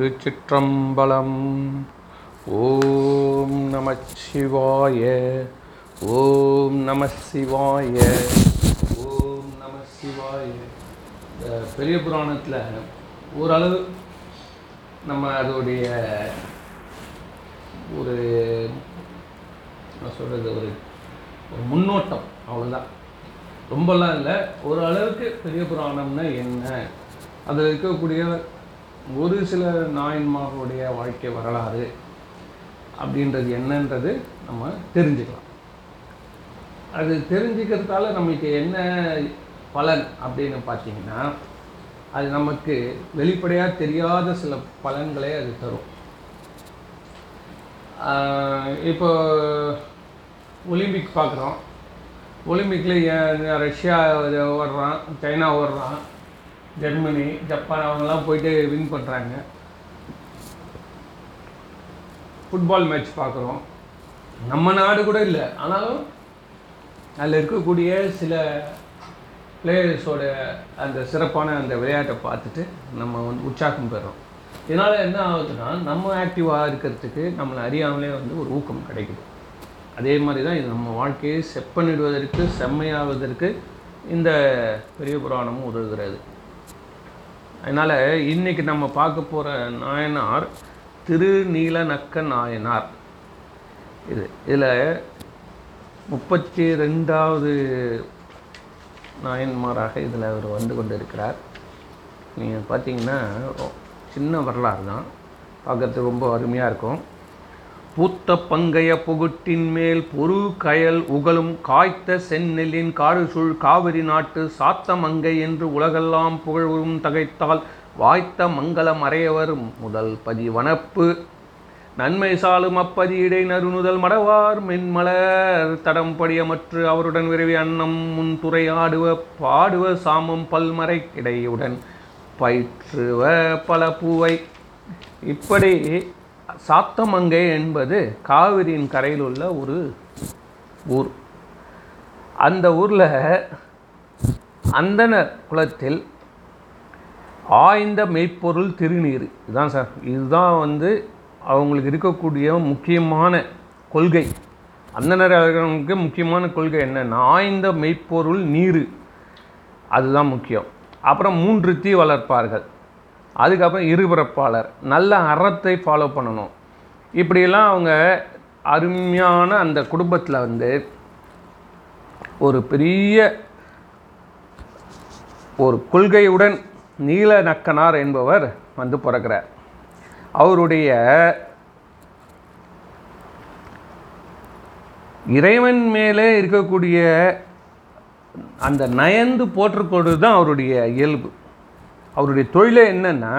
திருச்சிற்றம்பலம். ஓம் நம சிவாய ஓம் நம சிவாய ஓம் நம சிவாய. இந்த பெரிய புராணத்தில் ஓரளவு நம்ம அதோடைய ஒரு நான் சொல்கிறது ஒரு ஒரு முன்னோட்டம். அவ்வளோதான் ரொம்பலாம் இல்லை. ஒரு அளவுக்கு பெரிய புராணம்னா என்ன? அதில் இருக்கக்கூடிய ஒரு சில நாயன்மார்களுடைய வாழ்க்கை வரலாறு அப்படின்றது என்னன்றது நம்ம தெரிஞ்சுக்கலாம். அது தெரிஞ்சுக்கிறதால நமக்கு என்ன பலன் அப்படின்னு பார்த்தீங்கன்னா அது நமக்கு வெளிப்படையாக தெரியாத சில பலன்களே அது தரும். இப்போ ஒலிம்பிக் பார்க்குறோம். ஒலிம்பிக்கில் ரஷ்யா ஓடுறான் சைனா ஓடுறான் ஜெர்மனி ஜப்பான் அவங்கெல்லாம் போயிட்டு வின் பண்ணுறாங்க ஃபுட்பால் மேட்ச் பார்க்குறோம். நம்ம நாடு கூட இல்லை. ஆனாலும் அதில் இருக்கக்கூடிய சில பிளேயர்ஸோட அந்த சிறப்பான அந்த விளையாட்டை பார்த்துட்டு நம்ம வந்து உற்சாகம் பெறோம். இதனால் என்ன ஆகுதுன்னா நம்ம ஆக்டிவாக இருக்கிறதுக்கு நம்மளை அறியாமலே வந்து ஒரு ஊக்கம் கிடைக்குது. அதே மாதிரி தான் இது நம்ம வாழ்க்கையை செப்பனிடுவதற்கு செம்மையாவதற்கு இந்த பெரிய புராணமும் உதவுகிறது. அதனால் இன்றைக்கி நம்ம பார்க்க போகிற நாயனார் திருநீலநக்க நாயனார். இது இதில் முப்பத்தி ரெண்டாவது நாயன்மாராக இதில் அவர் வந்து கொண்டு இருக்கிறார் நீங்கள் பார்த்தீங்கன்னா சின்ன வரலாறு தான் பார்க்கறதுக்கு ரொம்ப அருமையாக இருக்கும். பூத்த பங்கைய புகுட்டின் மேல் பொரு கயல் உகழும் காய்த்த செந்நெல்லின் காடுசூழ் காவிரி நாட்டு சாத்த மங்கை என்று உலகெல்லாம் புகழும் தகைத்தால் வாய்த்த மங்களம் அறையவர் முதல் பதி வனப்பு நன்மை சாலும் அப்பதி இடை நறுநுதல் மடவார் மென்மலர் தடம் படியமற்று அவருடன் விரைவி அன்னம் முன் துறையாடுவ பாடுவ சாமம் பல்மறை கிடையுடன் பயிற்றுவ பல பூவை. இப்படி சாத்தமங்கை என்பது காவிரியின் கரையில் உள்ள ஒரு ஊர். அந்த ஊரில் அந்தனர் குலத்தில் ஆய்ந்த மெய்ப்பொருள் திருநீர். இதுதான் சார். இதுதான் வந்து அவங்களுக்கு இருக்கக்கூடிய முக்கியமான கொள்கை. அந்தனர்களுக்கு முக்கியமான கொள்கை என்னென்னா ஆய்ந்த மெய்ப்பொருள் நீர். அதுதான் முக்கியம். அப்புறம் மூன்று தீ வளர்ப்பார்கள். அதுக்கப்புறம் இருபிறப்பாளர் நல்ல அறத்தை ஃபாலோ பண்ணணும். இப்படியெல்லாம் அவங்க அருமையான அந்த குடும்பத்தில் வந்து ஒரு பெரிய ஒரு கொள்கையுடன் நீல நக்கனார் என்பவர் வந்து பிறக்கிறார். அவருடைய இறைவன் மேலே இருக்கக்கூடிய அந்த நயந்து போற்றுக்கொண்டு தான் அவருடைய இயல்பு. அவருடைய தொழிலே என்னென்னா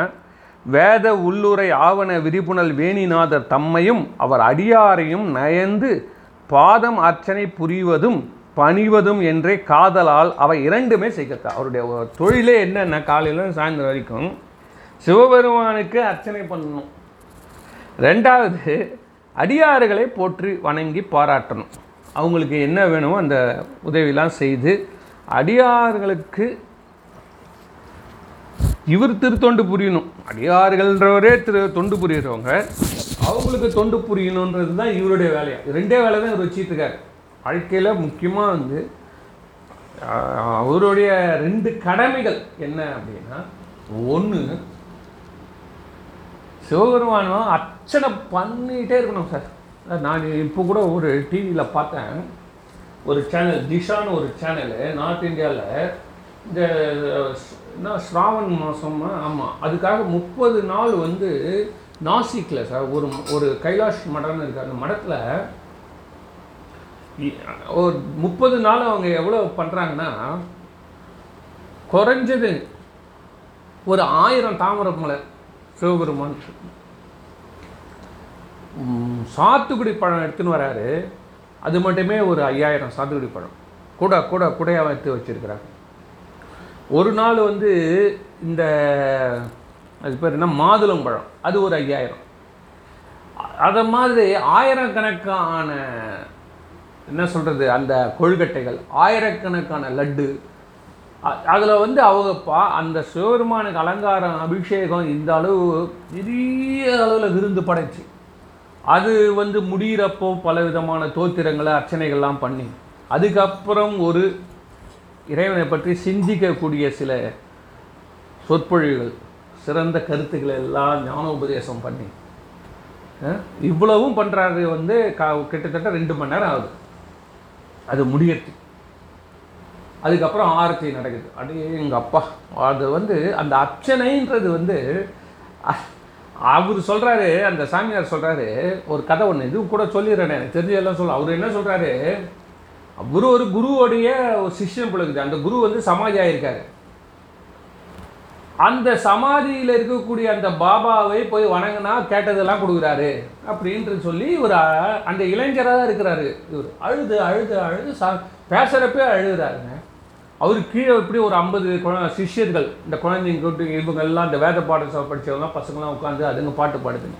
வேத உள்ளுரை ஆவண விரிபுணல் வேணிநாதர் தம்மையும் அவர் அடியாரையும் நயந்து பாதம் அர்ச்சனை புரிவதும் பணிவதும் என்றே காதலால் அவை இரண்டுமே செய்கிறதா அவருடைய தொழிலே என்னென்ன காலையில் சாயந்தரம் வரைக்கும் சிவபெருமானுக்கு அர்ச்சனை பண்ணணும். ரெண்டாவது அடியார்களை போற்றி வணங்கி பாராட்டணும். அவங்களுக்கு என்ன வேணுமோ அந்த உதவிலாம் செய்து அடியார்களுக்கு இவர் திருத்தொண்டு புரியணும். அடியார்கள்ன்றவரே திரு தொண்டு புரியுறவங்க. அவங்களுக்கு தொண்டு புரியணுன்றது தான் இவருடைய வேலையாக ரெண்டே வேலை தான் இவர் வச்சுட்டு வாழ்க்கையில் முக்கியமாக வந்து அவருடைய ரெண்டு கடமைகள் என்ன அப்படின்னா ஒன்று சிவபெருமானம் அர்ச்சனை பண்ணிகிட்டே இருக்கணும் சார். நான் இப்போ கூட ஒரு டிவியில் பார்த்தேன். ஒரு சேனல் திஷான்னு ஒரு சேனலு நார்த் இந்தியாவில் இந்த என்ன ஸ்ராவன் மாதமா ஆமாம் அதுக்காக முப்பது நாள் வந்து நாசிக்கில் சார் ஒரு ஒரு கைலாஷ் மடம்னு இருக்கு. அந்த மடத்தில் ஒரு முப்பது நாள் அவங்க எவ்வளோ பண்ணுறாங்கன்னா குறைஞ்சது ஒரு ஆயிரம் தாமரை மலர் சிவபெருமான். சாத்துக்குடி பழம் எடுத்துன்னு வராரு. அது மட்டுமே ஒரு ஐயாயிரம் சாத்துக்குடி பழம். கூட கூட குடையாக எடுத்து வச்சுருக்கிறாங்க. ஒரு நாள் வந்து இந்த அது பேர் என்ன? மாதுளம்பழம் அது ஒரு ஐயாயிரம். அதை மாதிரி ஆயிரக்கணக்கான என்ன சொல்கிறது அந்த கொழுக்கட்டைகள் ஆயிரக்கணக்கான லட்டு அதில் வந்து அவங்க பா அந்த சிவபெருமானுக்கு அலங்காரம் அபிஷேகம் இந்த அளவு பெரிய அளவில் விருந்து படைச்சு. அது வந்து முடிகிறப்போ பல விதமான தோத்திரங்களை அர்ச்சனைகள்லாம் பண்ணி. அதுக்கப்புறம் ஒரு இறைவனை பற்றி சிந்திக்கக்கூடிய சில சொற்பொழிவுகள் சிறந்த கருத்துக்களை எல்லாம் ஞானோபதேசம் பண்ணி இவ்வளவும் பண்ணுறாரு வந்து கா கிட்டத்தட்ட ரெண்டு மணி நேரம் ஆகுது. அது முடியறது அதுக்கப்புறம் ஆரத்தி நடக்குது. அப்படியே எங்கள் அப்பா அது வந்து அந்த அர்ச்சனைன்றது வந்து அவர் சொல்கிறாரு அந்த சாமியார் சொல்கிறாரு ஒரு கதை ஒன்று இது கூட சொல்லிடுறேன் எனக்கு தெரிஞ்சதெல்லாம் சொல்ல. அவர் என்ன சொல்கிறாரு அவர் ஒரு குருவோடைய ஒரு சிஷ்யம் பிள்ளைக்குது அந்த குரு வந்து சமாதி ஆகியிருக்காரு அந்த சமாதியில் இருக்கக்கூடிய அந்த பாபாவை போய் வணங்கினா கேட்டதெல்லாம் கொடுக்குறாரு அப்படின்ட்டு சொல்லி இவர் அந்த இளைஞராக தான் இருக்கிறாரு இவர். அழுது அழுது அழுது சா பேசுகிறப்பே அழுகிறாருங்க. அவர் கீழே இப்படி ஒரு ஐம்பது குழ சிஷ்யர்கள் இந்த குழந்தைங்க கூட்டு இவங்க எல்லாம் இந்த வேத பாடல் படித்தவங்க பசங்களாம் உட்காந்து அதுங்க பாட்டு பாடுதுங்க.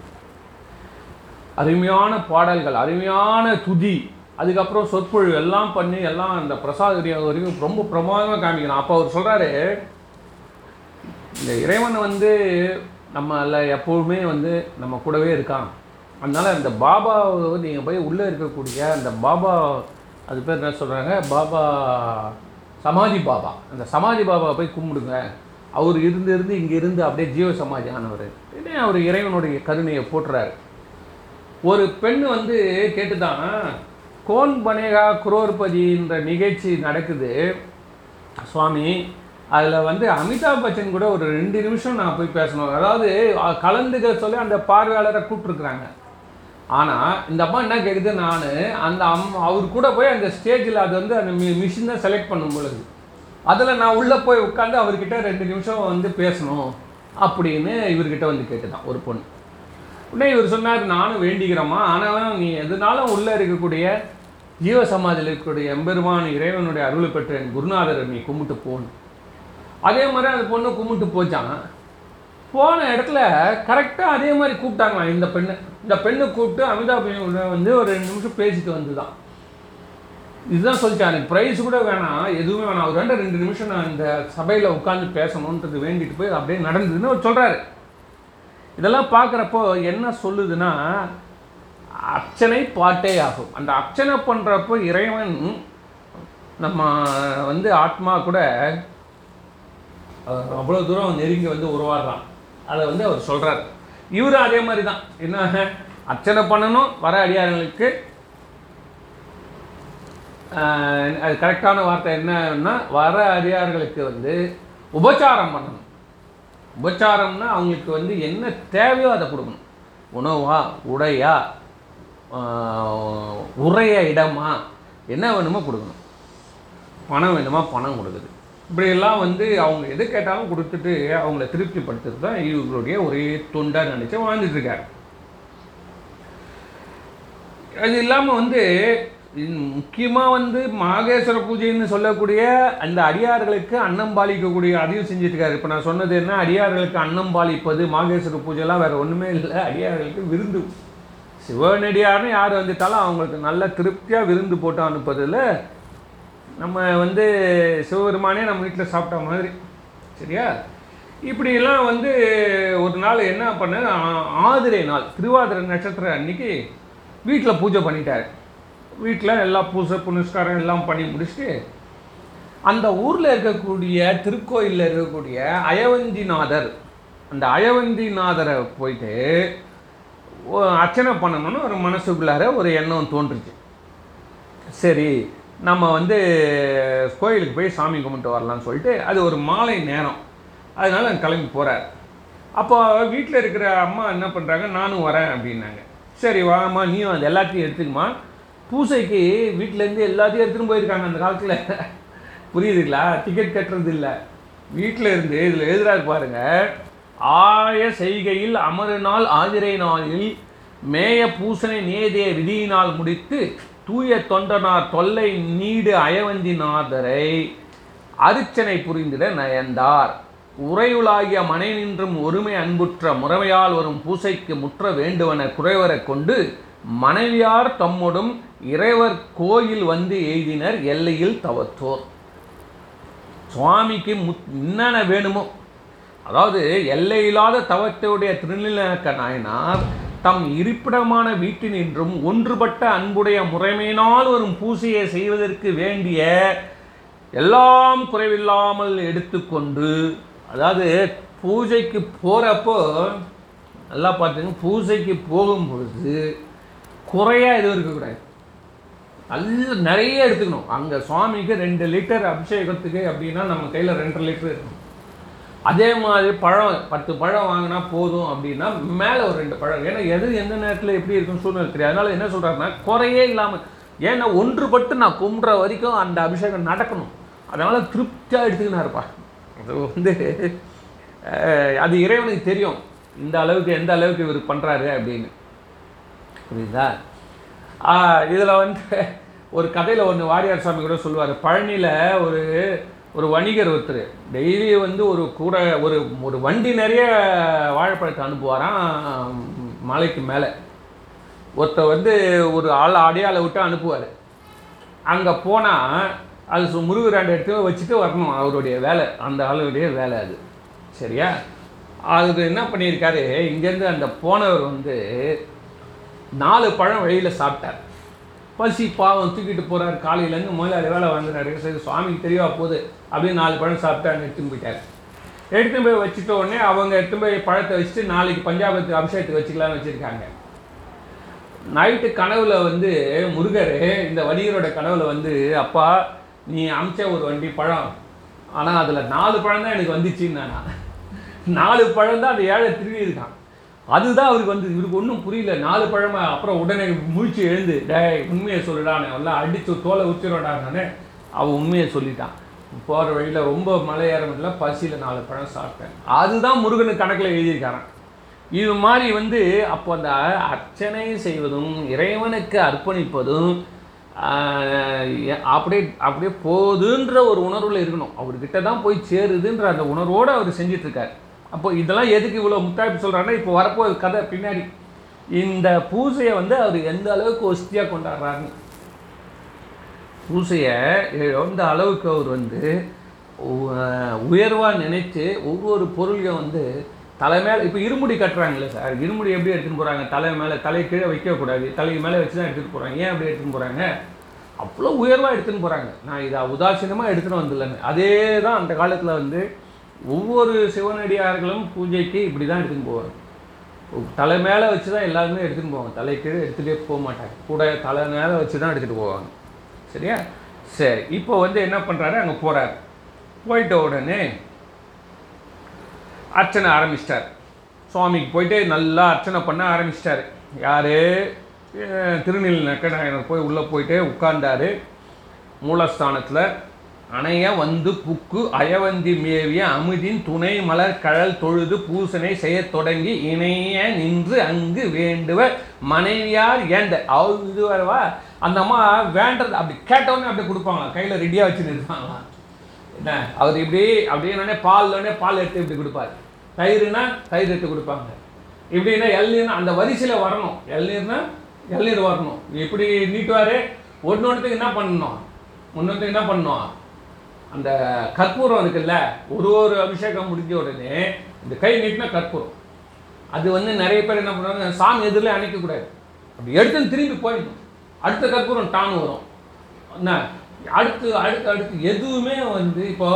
அருமையான பாடல்கள் அருமையான துதி அதுக்கப்புறம் சொற்பொழிவு எல்லாம் பண்ணி எல்லாம் அந்த பிரசாத வரைக்கும் ரொம்ப பிரமாதமாக காமிக்கணும். அப்போ அவர் சொல்கிறாரு இந்த இறைவன் வந்து நம்மள எப்போவுமே வந்து நம்ம கூடவே இருக்கான். அதனால் அந்த பாபாவை நீங்கள் போய் உள்ளே இருக்கக்கூடிய அந்த பாபா அது பேர் என்ன சொல்கிறாங்க பாபா சமாதி பாபா. அந்த சமாதி பாபாவை போய் கும்பிடுங்க. அவர் இருந்து இருந்து இங்கே இருந்து அப்படியே ஜீவ சமாதி ஆனவர். உடனே அவர் இறைவனுடைய கருணையை போட்டுறாரு ஒரு பெண் வந்து கேட்டுதான் கோன் பனேகா குரோர்பதின்ற நிகழ்ச்சி நடக்குது. சுவாமி அதில் வந்து அமிதாப் பச்சன் கூட ஒரு ரெண்டு நிமிஷம் நான் போய் பேசணும். அதாவது கலந்துக்க சொல்லி அந்த பார்வையாளரை கூப்பிட்ருக்குறாங்க ஆனால் இந்த அம்மா என்ன கேட்குது நான் அந்த அம் அவர் கூட போய் அந்த ஸ்டேஜில் அது வந்து அந்த மி மிஷின் தான் செலக்ட் பண்ணும் பொழுது அதில் நான் உள்ளே போய் உட்காந்து அவர்கிட்ட ரெண்டு நிமிஷம் வந்து பேசணும் அப்படின்னு இவர்கிட்ட வந்து கேட்டுதான் ஒரு பொண்ணு. உடனே இவர் சொன்னார் நானும் வேண்டிக்கிறோமா ஆனால் நீ எதுனாலும் உள்ளே இருக்கக்கூடிய ஜீவ சமாதியில் இருக்கக்கூடிய எம்பெருமான் இறைவனுடைய அருளை பெற்ற என் குருநாதரை நீ கும்பிட்டு போகணும் அதே மாதிரி அந்த பொண்ணு கும்பிட்டு போச்சான் போன இடத்துல கரெக்டாக அதே மாதிரி கூப்பிட்டாங்களாம் இந்த பெண்ணை? இந்த பெண்ணை கூப்பிட்டு அமிதாப் வந்து ஒரு ரெண்டு நிமிஷம் பேசிட்டு வந்துதான். இதுதான் சொல்லிட்டான் எனக்கு ப்ரைஸ் கூட வேணாம். எதுவுமே வேணாம். அவர் வேண்டாம். ரெண்டு நிமிஷம் நான் இந்த சபையில் உட்காந்து பேசணுன்றது வேண்டிட்டு போய் அப்படியே நடந்ததுன்னு அவர் சொல்கிறாரு இதெல்லாம் பார்க்குறப்போ என்ன சொல்லுதுன்னா அர்ச்சனை பாட்டே ஆகும். அந்த அர்ச்சனை பண்ணுறப்போ இறைவன் நம்ம வந்து ஆத்மா கூட அவ்வளோ தூரம் நெருங்கி வந்து உருவாடுறான். அதை வந்து அவர் சொல்கிறார் இவரும் அதே மாதிரி தான் என்ன? அர்ச்சனை பண்ணணும் வர அடியார்களுக்கு அது கரெக்டான வார்த்தை என்னன்னா வர அடியார்களுக்கு வந்து உபச்சாரம் பண்ணணும். உபச்சாரம்னா அவங்களுக்கு வந்து என்ன தேவையோ அதை கொடுக்கணும். உணவா உடையா உரைய இடமா என்ன வேணுமோ கொடுக்கணும். பணம் வேணுமா? பணம் கொடுக்குது. இப்படியெல்லாம் வந்து அவங்க எது கேட்டாலும் கொடுத்துட்டு அவங்கள திருப்திப்படுத்துறது தான் இவங்களுடைய ஒரே தொண்டாக நினச்சி வாழ்ந்துட்டுருக்காரு. அது இல்லாமல் வந்து முக்கியமாக வந்து மாகேஸ்வர பூஜைன்னு சொல்லக்கூடிய அந்த அடியார்களுக்கு அன்னம் பாலிக்கக்கூடிய அதையும் செஞ்சுருக்காரு இப்போ நான் சொன்னது என்ன? அடியார்களுக்கு அன்னம் பாலிப்பது மாகேஸ்வர பூஜைலாம் வேறு ஒன்றுமே இல்லை. அடியார்களுக்கு விருந்து. சிவனடியார்னு யார் வந்துட்டாலும் அவங்களுக்கு நல்ல திருப்தியாக விருந்து போட்டு அனுப்புறதுல நம்ம வந்து சிவபெருமானே நம்ம வீட்டில் சாப்பிட்ட மாதிரி. சரியா? இப்படியெல்லாம் வந்து ஒரு நாள் என்ன பண்ண ஆதிரை நாள் திருவாதிரை நட்சத்திரம் அன்னைக்கு வீட்டில் பூஜை பண்ணிட்டார். வீட்டில் எல்லா பூஜை புனஸ்காரம் எல்லாம் பண்ணி முடிச்சுட்டு அந்த ஊரில் இருக்கக்கூடிய திருக்கோயிலில் இருக்கக்கூடிய அயவந்திநாதர் அந்த அயவந்திநாதரை போயிட்டு அர்ச்சனை பண்ணணும்னு ஒரு மனசுக்குள்ளார ஒரு எண்ணம் தோன்றுச்சு. சரி நம்ம வந்து கோயிலுக்கு போய் சாமி கும்பிட்டு வரலாம்னு சொல்லிட்டு அது ஒரு மாலை நேரம். அதனால் அங்கே கிளம்பி போகிறார் அப்போ வீட்டில் இருக்கிற அம்மா என்ன பண்ணுறாங்க நானும் வரேன் அப்படின்னாங்க. சரி வாம்மா நீயும் அது எல்லாத்தையும் எடுத்துக்குமா பூசைக்கு வீட்டிலேருந்து எல்லாத்தையும் எடுத்துன்னு போயிருக்காங்க அந்த காலத்தில். புரியுதுங்களா? டிக்கெட் கட்டுறது இல்லை. வீட்டில் இருந்து இதில் எழுதுறாரு பாருங்கள் ஆய செய்கையில் அமருநாள் ஆதிரை நாளில் மேய பூசனை நேதிய விதியினால் முடித்து தூய தொண்டனார் தொல்லை நீடு அயவந்திநாதரை அரிச்சனை புரிந்திட நயந்தார். உறையுளாகிய மனை நின்றும் ஒருமை அன்புற்ற முறைமையால் வரும் பூசைக்கு முற்ற வேண்டுவன குறைவரக் கொண்டு மனைவியார் தம்முடும் இறைவர் கோயில் வந்து எய்தினர் எல்லையில் தவத்தோர். சுவாமிக்கு முத் என்னென்ன வேணுமோ? அதாவது எல்லையில்லாத தவத்தையுடைய திருநிலக்க நாயனார் தம் இருப்பிடமான வீட்டினின்றும் ஒன்றுபட்ட அன்புடைய முறைமையினால் வரும் பூசையை செய்வதற்கு வேண்டிய எல்லாம் குறைவில்லாமல் எடுத்துக்கொண்டு அதாவது பூஜைக்கு போகிறப்போ நல்லா பார்த்தீங்கன்னா பூஜைக்கு போகும்பொழுது குறையாக எதுவும் இருக்கக்கூடாது. நல்ல நிறைய எடுத்துக்கணும். அங்கே சுவாமிக்கு ரெண்டு லிட்டர் அபிஷேகத்துக்கு அப்படின்னா நம்ம கையில் ரெண்டரை லிட்டர் இருக்கணும் அதே மாதிரி பழம் பத்து பழம் வாங்கினா போதும் அப்படின்னா மேலே ஒரு ரெண்டு பழம். ஏன்னா எது எந்த நேரத்தில் எப்படி இருக்குன்னு சூழ்நிலை தெரியாது. அதனால் என்ன சொல்கிறாருன்னா குறையே இல்லாமல் ஏன்னா ஒன்றுபட்டு நான் கும்பிட்ற வரைக்கும் அந்த அபிஷேகம் நடக்கணும். அதனால் திருப்தியாக எடுத்துக்கினாருப்பா. அது வந்து அது இறைவனுக்கு தெரியும். இந்த அளவுக்கு எந்த அளவுக்கு இவர் பண்ணுறாரு அப்படின்னு. புரியுதா? இதில் வந்து ஒரு கதையில் ஒன்று வாரியார் சாமி கூட சொல்லுவார். பழனியில் ஒரு ஒரு வணிகர் ஒருத்தர் டெய்லி வந்து ஒரு கூட ஒரு ஒரு வண்டி நிறைய வாழைப்பழத்தை அனுப்புவாராம் மலைக்கு மேலே. ஒருத்தர் வந்து ஒரு ஆள் அடையாளை விட்டு அனுப்புவார். அங்கே போனால் அது முருகர் ரெண்டு இடத்துல வச்சுட்டு வரணும் அவருடைய வேலை. அந்த ஆளுடைய வேலை அது. சரியா? அது என்ன பண்ணியிருக்காரு இங்கேருந்து அந்த போனவர் வந்து நாலு பழம் வழியில் சாப்பிட்டார். பசி பாவம் தூக்கிட்டு போகிறார் காலையிலேருந்து முதலாளி வேலை வந்துடுறாரு சரி சுவாமிக்கு தெரியவா போகுது அப்படின்னு நாலு பழம் சாப்பிட்டாரு எடுத்துன்னு போயிட்டார். எடுத்துன்னு போய் வச்சுட்ட உடனே அவங்க எடுத்துன்னு போய் பழத்தை வச்சுட்டு நாளைக்கு பஞ்சாபத்து அபிஷேகத்துக்கு வச்சுக்கலாம்னு வச்சுருக்காங்க. நைட்டு கனவுல வந்து முருகர் இந்த வணிகரோட கனவுல வந்து அப்பா நீ அமிச்ச ஒரு வண்டி பழம். ஆனால் அதில் நாலு பழம் தான் எனக்கு வந்துச்சுன்னு நாலு பழம் தான் அந்த ஏழை திரும்பியிருக்கான் அதுதான் அவருக்கு வந்து இவருக்கு ஒன்றும் புரியல. நாலு பழமை அப்புறம் உடனே முழிச்சு எழுந்து டே உண்மையை சொல்லிடானே எல்லாம் அடித்து தோலை உச்சிரோடானே அவன் உண்மையை சொல்லிட்டான். போகிற வழியில் ரொம்ப மலை ஏற பசியில் நாலு பழம் சாப்பிட்டேன். அதுதான் முருகனுக்கு கணக்கில் எழுதியிருக்காரன் இது மாதிரி வந்து அப்போ அந்த அர்ச்சனை செய்வதும் இறைவனுக்கு அர்ப்பணிப்பதும் அப்படியே அப்படியே போகுதுன்ற ஒரு உணர்வில் இருக்கணும். அவர்கிட்ட தான் போய் சேருதுன்ற அந்த உணர்வோடு அவர் செஞ்சிட்ருக்கார். அப்போ இதெல்லாம் எதுக்கு இவ்வளோ முத்தாய்ப்பு சொல்கிறாங்கன்னா இப்போ வரப்போகுது கதை பின்னாடி. இந்த பூஜையை வந்து அவர் எந்த அளவுக்கு ஒஸ்தியாக கொண்டாடுறாருன்னு. பூசையை எந்த அளவுக்கு அவர் வந்து உயர்வாக நினைத்து ஒவ்வொரு பொருளையும் வந்து தலை மேலே இப்போ இருமுடி கட்டுறாங்களே சார். இருமுடி எப்படி எடுத்துன்னு போகிறாங்க தலை மேலே தலை கீழே வைக்கக்கூடாது தலைக்கு மேலே வச்சு தான் எடுத்துகிட்டு போகிறாங்க ஏன் அப்படி எடுத்துன்னு போகிறாங்க அவ்வளோ உயர்வாக எடுத்துன்னு போகிறாங்க நான் இதை உதாசீனமாக எடுத்துகிட்டு வந்துடலன்னு அதே தான் அந்த காலத்தில் வந்து ஒவ்வொரு சிவனடியார்களும் பூஜைக்கு இப்படி தான் எடுத்துன்னு போவாங்க. தலை மேலே வச்சு தான் எல்லாருமே எடுத்துகிட்டு போவாங்க. தலை கீழே எடுத்துகிட்டே போக மாட்டாங்க. கூட தலை மேலே வச்சு தான் எடுத்துகிட்டு போவாங்க. சரியா? சரி. இப்போ வந்து என்ன பண்ணுறாரு அங்கே போகிறார் போயிட்ட உடனே அர்ச்சனை ஆரம்பிச்சிட்டார். சுவாமிக்கு போயிட்டு நல்லா அர்ச்சனை பண்ண ஆரம்பிச்சிட்டாரு. யார்? திருநெல் நக்கநாயனர் போய் உள்ளே போயிட்டு உட்கார்ந்தார். மூலஸ்தானத்தில் அணைய வந்து புக்கு அயவந்தி மேவிய அமுதின் துணை மலர் கழல் தொழுது பூசனை செய்யத் தொடங்கி இணைய நின்று அங்கு வேண்டுவ மனைவியார் ஏந்த அவர் இது வரவா? அந்த அம்மா வேண்டது அப்படி கேட்டவொடனே அப்படி கொடுப்பாங்க. கையில் ரெடியாக வச்சு இருப்பாங்களாம் என்ன? அவர் இப்படி அப்படியே பால்லோடனே பால் எடுத்து இப்படி கொடுப்பாரு. தயிர்னா தயிர் எடுத்து கொடுப்பாங்க. இப்படின்னா எல்நீர்னா அந்த வரிசையில் வரணும். எல்நீர்னா இளநீர் வரணும். இப்படி நீட்டுவார். ஒன்று ஒன்றுத்துக்கு என்ன பண்ணணும்? ஒன்று என்ன பண்ணணும்? அந்த கற்பூரம் இருக்குல்ல ஒரு ஒரு அபிஷேகம் முடிஞ்ச உடனே இந்த கை நீட்டினா கற்பூரம். அது வந்து நிறைய பேர் என்ன பண்ணுவாங்க சாமி எதிரில் அணைக்கக்கூடாது அப்படி எடுத்து திரும்பி போயிடணும். அடுத்த கற்பூரம் டான் வரும். என்ன? அடுத்து அடுத்து அடுத்து எதுவுமே வந்து இப்போ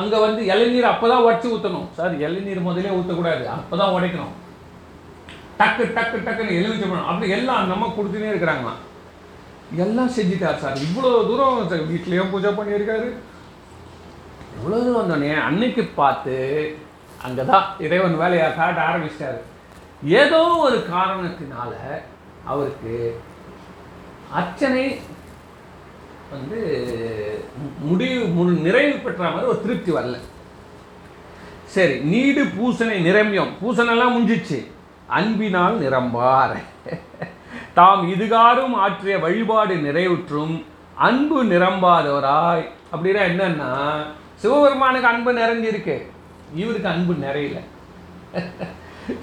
அங்கே வந்து இளநீர் அப்போ தான் உடச்சி ஊற்றணும் சார் இளநீர் முதலே ஊற்றக்கூடாது அப்போ தான் உடைக்கணும். டக்கு டக்கு டக்குன்னு எழுதி பழம் அப்படி எல்லாம் நம்ம கொடுத்துனே இருக்கிறாங்களாம். எல்லாம் செஞ்சுட்டார் சார்? இவ்வளோ தூரம் சார் வீட்லேயும் பூஜை பண்ணியிருக்காரு. இவ்வளோ வந்தோடனே அன்னைக்கு பார்த்து அங்கே தான் இறைவன் வேலையை காட்ட ஆரம்பிச்சிட்டாரு. ஏதோ ஒரு காரணத்தினால அவருக்கு அர்ச்சனை வந்து முடிவு முன் நிறைவு பெற்ற மாதிரி ஒரு திருப்தி வரல. சரி நீடு பூசனை நிரம்பியம். பூசணெல்லாம் முடிஞ்சிச்சு. அன்பினால் நிரம்பார். தாம் இதுகாரும் ஆற்றிய வழிபாடு நிறைவுற்றும் அன்பு நிரம்பாதவராய். அப்படின்னா என்னன்னா சிவபெருமானுக்கு அன்பு நிறைஞ்சிருக்கு இவருக்கு அன்பு நிறையல.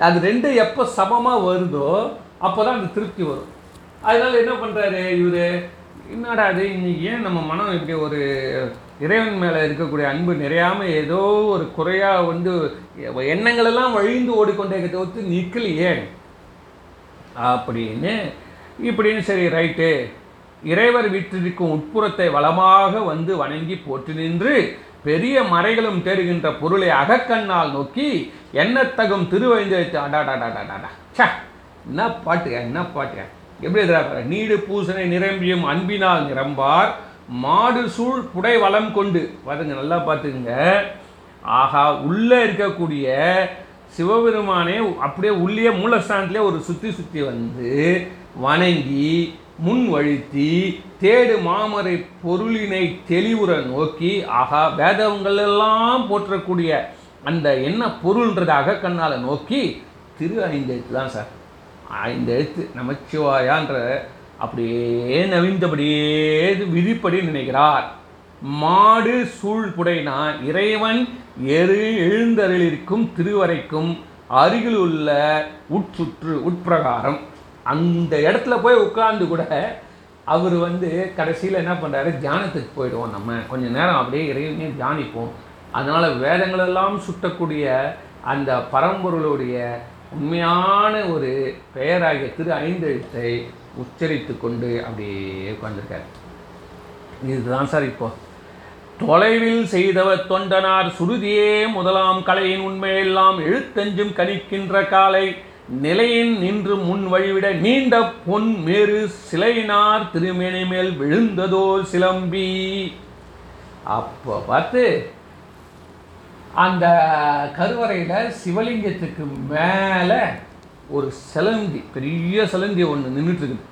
அது ரெண்டு எப்போ சமமாக வருதோ அப்போ தான் அந்த திருப்தி வரும். அதனால் என்ன பண்ணுறாரு இவர்? என்னடா அது இன்னைக்கு ஏன் நம்ம மனம் இப்படி ஒரு இறைவன் மேலே இருக்கக்கூடிய அன்பு நிறையாமல் ஏதோ ஒரு குறையாக வந்து எண்ணங்களெல்லாம் வழிந்து ஓடிக்கொண்டே தவிர்த்து நிற்கலையே அப்படின்னு இப்படின்னு சரி ரைட்டு. இறைவர் வீற்றிருக்கும் உட்புறத்தை வளமாக வந்து வணங்கி போற்றி நின்று பெரிய மறைகளும் தேடுகின்ற பொருளை அகக்கண்ணால் நோக்கி எண்ணத்தகும் திருவைந்தெழுத்து அடாடாடாடாடாடா. ச என்ன பாட்டுங்க என்ன பாட்டுங்க. எப்படி எதிராக நீடு பூசனை நிரம்பியும் அன்பினால் நிரம்பார் மாடு சூழ் புடை வளம் கொண்டு. பாருங்க நல்லா பார்த்துக்குங்க. ஆகா உள்ளே இருக்கக்கூடிய சிவபெருமானே அப்படியே உள்ளே மூலஸ்தானத்திலே ஒரு சுற்றி சுற்றி வந்து வணங்கி முன்வழுத்தி தேடு மாமரை பொருளினை தெளிவுற நோக்கி ஆகா வேதங்கள் எல்லாம் போற்றக்கூடிய அந்த என்ன பொருள்ன்றதாக கண்ணால் நோக்கி திரு ஐந்தெழுத்து தான் சார். ஐந்தெழுத்து நமச்சிவாயான்ற அப்படியே நவிந்தபடியே விதிப்படி நினைக்கிறார். மாடு சூழ்புடைனா இறைவன் எரு எழுந்தருளிருக்கும் திருவரைக்கும் அருகில் உள்ள உட்சுற்று உட்பிரகாரம். அந்த இடத்துல போய் உட்கார்ந்து கூட அவர் வந்து கடைசியில் என்ன பண்ணுறாரு தியானத்துக்கு போயிடுவோம் நம்ம. கொஞ்ச நேரம் அப்படியே இறைவனே தியானிப்போம். அதனால் வேதங்களெல்லாம் சுட்டக்கூடிய அந்த பரம்பொருளுடைய உண்மையான ஒரு பெயராகிய திரு ஐந்தெழுத்தை உச்சரித்து கொண்டு அப்படியே உட்கார்ந்துருக்காரு. இதுதான் சார் இப்போ. தொலைவில் செய்தவர் தொண்டனார் சுருதியே முதலாம் கலையின் உண்மையெல்லாம் எழுத்தஞ்சும் கணிக்கின்ற காலை. நிலையின் நின்று முன் வழிவிட நீண்ட பொன் மேறு சிலையினார் திருமேனி மேல் விழுந்ததோ சிலம்பி. அப்போ பார்த்து அந்த கருவறையில் சிவலிங்கத்துக்கு மேலே ஒரு சிலந்தி பெரிய சிலந்தி ஒன்று நின்றுட்டு இருக்குது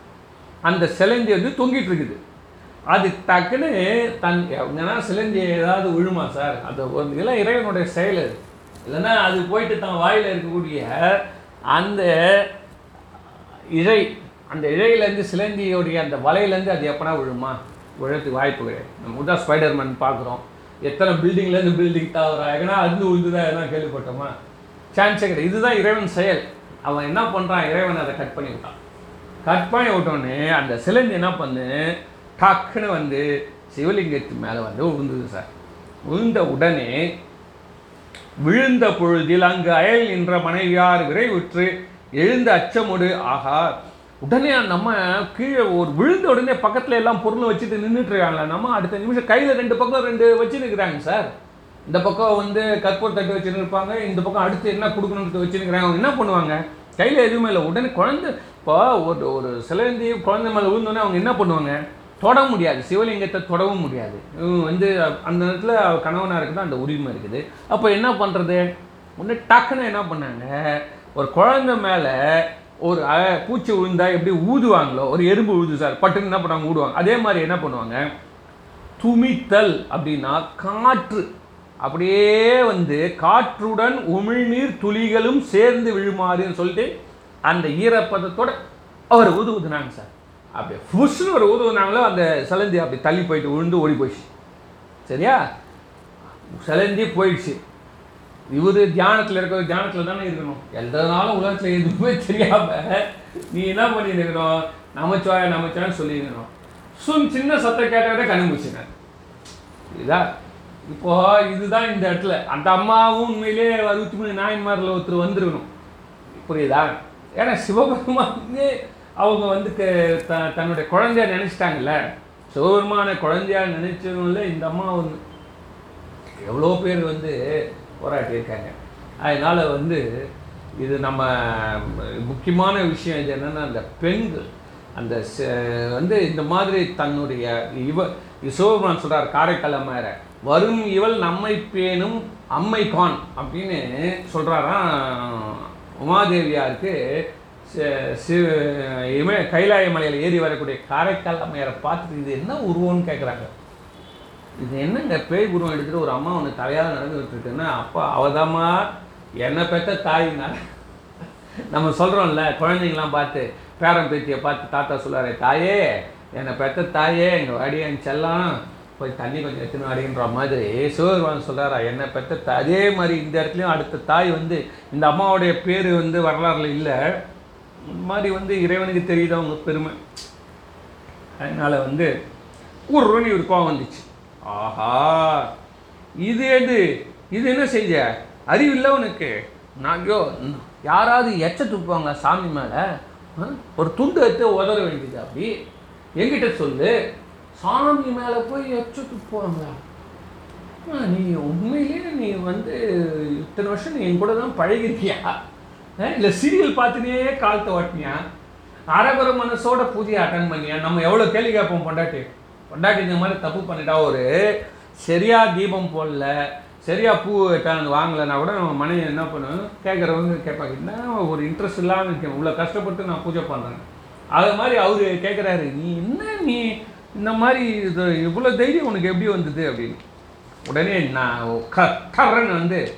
அந்த சிலந்தி வந்து தொங்கிட்டு இருக்குது அது டக்குன்னு தன் எங்கன்னா சிலந்தி ஏதாவது விழுமா சார்? அது இதெல்லாம் இறைவனுடைய செயல் அது. இல்லைன்னா அது போயிட்டு தான் வாயில் இருக்கக்கூடிய அந்த இழை அந்த இழையிலேருந்து சிலந்தியோடைய அந்த வலையிலேருந்து அது எப்படா விழுமா? விழத்துக்கு வாய்ப்பு கிடையாது. நம்ம தான் ஸ்பைடர்மேன் பார்க்குறோம். எத்தனை பில்டிங்லேருந்து பில்டிங் தாவரா ஏன்னா அது உழுதுதான் எதனா கேள்விப்பட்டோமா? சான்ஸே கிடையாது. இதுதான் இறைவன் செயல். அவன் என்ன பண்ணுறான் இறைவன் அதை கட் பண்ணி விட்டான். கட் பண்ணி விட்டோன்னே அந்த சிலந்தி என்ன பண்ணு? டக்குன்னு வந்து சிவலிங்கத்து மேலே வந்து உழுந்தது சார். உழுந்த உடனே விழுந்த பொழுதில் அங்கு அயல் நின்ற மனைவியார் விரைவுற்று எழுந்த அச்சமுடு ஆகா உடனே நம்ம கீழே ஒரு விழுந்த உடனே பக்கத்தில் எல்லாம் பொருள் வச்சுட்டு நின்றுட்டுருக்காங்களே நம்ம அடுத்த நிமிஷம் கையில் ரெண்டு பக்கம் ரெண்டு வச்சுருக்கிறாங்க சார். இந்த பக்கம் வந்து கற்பூர் தட்டு வச்சுன்னு இருப்பாங்க இந்த பக்கம் அடுத்து என்ன கொடுக்கணும்னு வச்சுருக்கிறாங்க அவங்க என்ன பண்ணுவாங்க? கையில் எதுவுமே இல்லை. உடனே குழந்தை இப்போ ஒரு ஒரு சிலந்தி குழந்தை மேலே விழுந்தோடனே அவங்க என்ன பண்ணுவாங்க? தொட முடியாது. சிவலிங்கத்தை தொடவும் முடியாது. வந்து அந்த நேரத்தில் கணவனாக இருக்குது அந்த உரிமை இருக்குது. அப்போ என்ன பண்ணுறது ஒன்று டக்குன்னு என்ன பண்ணாங்க? ஒரு குழந்தை மேலே ஒரு பூச்சி விழுந்தா எப்படி ஊதுவாங்களோ? ஒரு எறும்பு ஊது சார். பட்டுன்னு என்ன பண்ணுவாங்க? ஊடுவாங்க. அதே மாதிரி என்ன பண்ணுவாங்க? துமித்தல் அப்படின்னா காற்று. அப்படியே வந்து காற்றுடன் உமிழ்நீர் துளிகளும் சேர்ந்து விழுமாறுன்னு சொல்லிட்டு அந்த ஈரப்பதத்தோட அவர் ஊது ஊதுனாங்க சார். அப்படியே ஃபுஷ்னு ஒரு ஊது ஊதுனாங்களோ அந்த சிலந்தி அப்படி தள்ளி போயிட்டு விழுந்து ஓடி போயிடுச்சு. சரியா? சிலந்தி போயிடுச்சு. இவர் தியானத்தில் இருக்கிற தியானத்தில் தானே இருக்கணும். எந்தனாலும் உலகத்தில் எதுவுமே தெரியாம நீ என்ன பண்ணியிருக்கணும்? நமச்சோயா நமச்சிவான்னு சொல்லியிருக்கணும். சும் சின்ன சத்தம் கேட்டவரே கண்டுபிடிச்சினார் இதா இப்போ இதுதான் இந்த இடத்துல. அந்த அம்மாவும் உண்மையிலே அறுபத்தி மூணு நாயன்மாரில் ஒருத்தர் வந்துருக்கணும். புரியுதா? ஏன்னா சிவபெருமானே அவங்க வந்து த- தன்னுடைய குழந்தைய நினச்சிட்டாங்கல்ல? சிவபெருமான குழந்தையா நினச்சதுல இந்த அம்மா வந்து எவ்வளோ பேர் வந்து போராட்டி இருக்காங்க. அதனால் வந்து இது நம்ம முக்கியமான விஷயம் இது என்னென்னா அந்த பெண்கள் அந்த ச- வந்து இந்த மாதிரி தன்னுடைய இவ சிவபெருமான் சொல்கிறார் காரைக்கால் அம்மையார வரும் இவள் நம்மை பேணும் அம்மை கான் அப்படின்னு சொல்கிறாராம் உமாதேவியாருக்கு சி- கைலாய மலையில் ஏறி வரக்கூடிய காரைக்கால் அம்மையாரை பார்த்துட்டு இது என்ன உருவம்னு கேட்குறாங்க இது என்னங்க பேய் உருவம் எடுத்துகிட்டு ஒரு அம்மா ஒன்று தலையால் நடந்துகிட்டு இருக்குன்னா அப்பா அவதாம்மா என்னை பெற்ற தாயினால. நம்ம சொல்கிறோம்ல குழந்தைங்களாம் பார்த்து பேரன் பேத்தியை பார்த்து தாத்தா சொல்லாரு தாயே என்னை பெற்ற தாயே எங்கள் வாடியை என் செல்லம். போய் தண்ணி கொஞ்சம் எடுத்துன்னு வாடின்ற மாதிரி சிவபெருமான் சொல்கிறாரா என்னை பெற்ற அதே மாதிரி இந்த இடத்துலையும் அடுத்த தாய் வந்து இந்த அம்மாவுடைய பேர் வந்து வரலாறுல இல்லை. இந்த மாதிரி வந்து இறைவனுக்கு தெரியுது அவங்க பெருமை? அதனால் வந்து ஒரு இவர் கோவம் வந்துச்சு. ஆஹா! இது எது? இது என்ன செஞ்ச அறிவில்லை உனக்கு. நான் ஐயோ யாராவது எச்ச துப்புவாங்க சாமி மேலே? ஒரு துண்டு எடுத்து உதற வேண்டியது அப்படி. என்கிட்ட சொல்லு. சாமி மேலே போய் எச்ச துப்புவாங்களா? நீ உண்மையிலேயே நீ வந்து இத்தனை வருஷம் நீ என் கூட தான் பழகிருக்கியா? இல்லை சீரியல் பார்த்துனே காலத்தை ஓட்டினியா? அரபர மனசோட பூஜையை அட்டன் பண்ணியா? நம்ம எவ்வளோ கேள்வி கேட்போம் பொண்டாட்டி? பொண்டாட்டி இந்த மாதிரி தப்பு பண்ணிட்டா ஒரு சரியாக தீபம் போடல சரியா பூ எட்டாந்து வாங்கலைன்னா கூட நம்ம மனைவி என்ன பண்ணுவோம் கேட்குறவங்க கேட்பாங்க என்ன ஒரு இன்ட்ரெஸ்ட் இல்லாமல் இருக்கேன் இவ்வளோ கஷ்டப்பட்டு நான் பூஜை பண்ணுறேன் அது மாதிரி அவர் கேட்குறாரு நீ என்ன நீ இந்த மாதிரி இது இவ்வளோ தைரியம் உனக்கு எப்படி வந்தது? அப்படின்னு. உடனே நான் க வந்து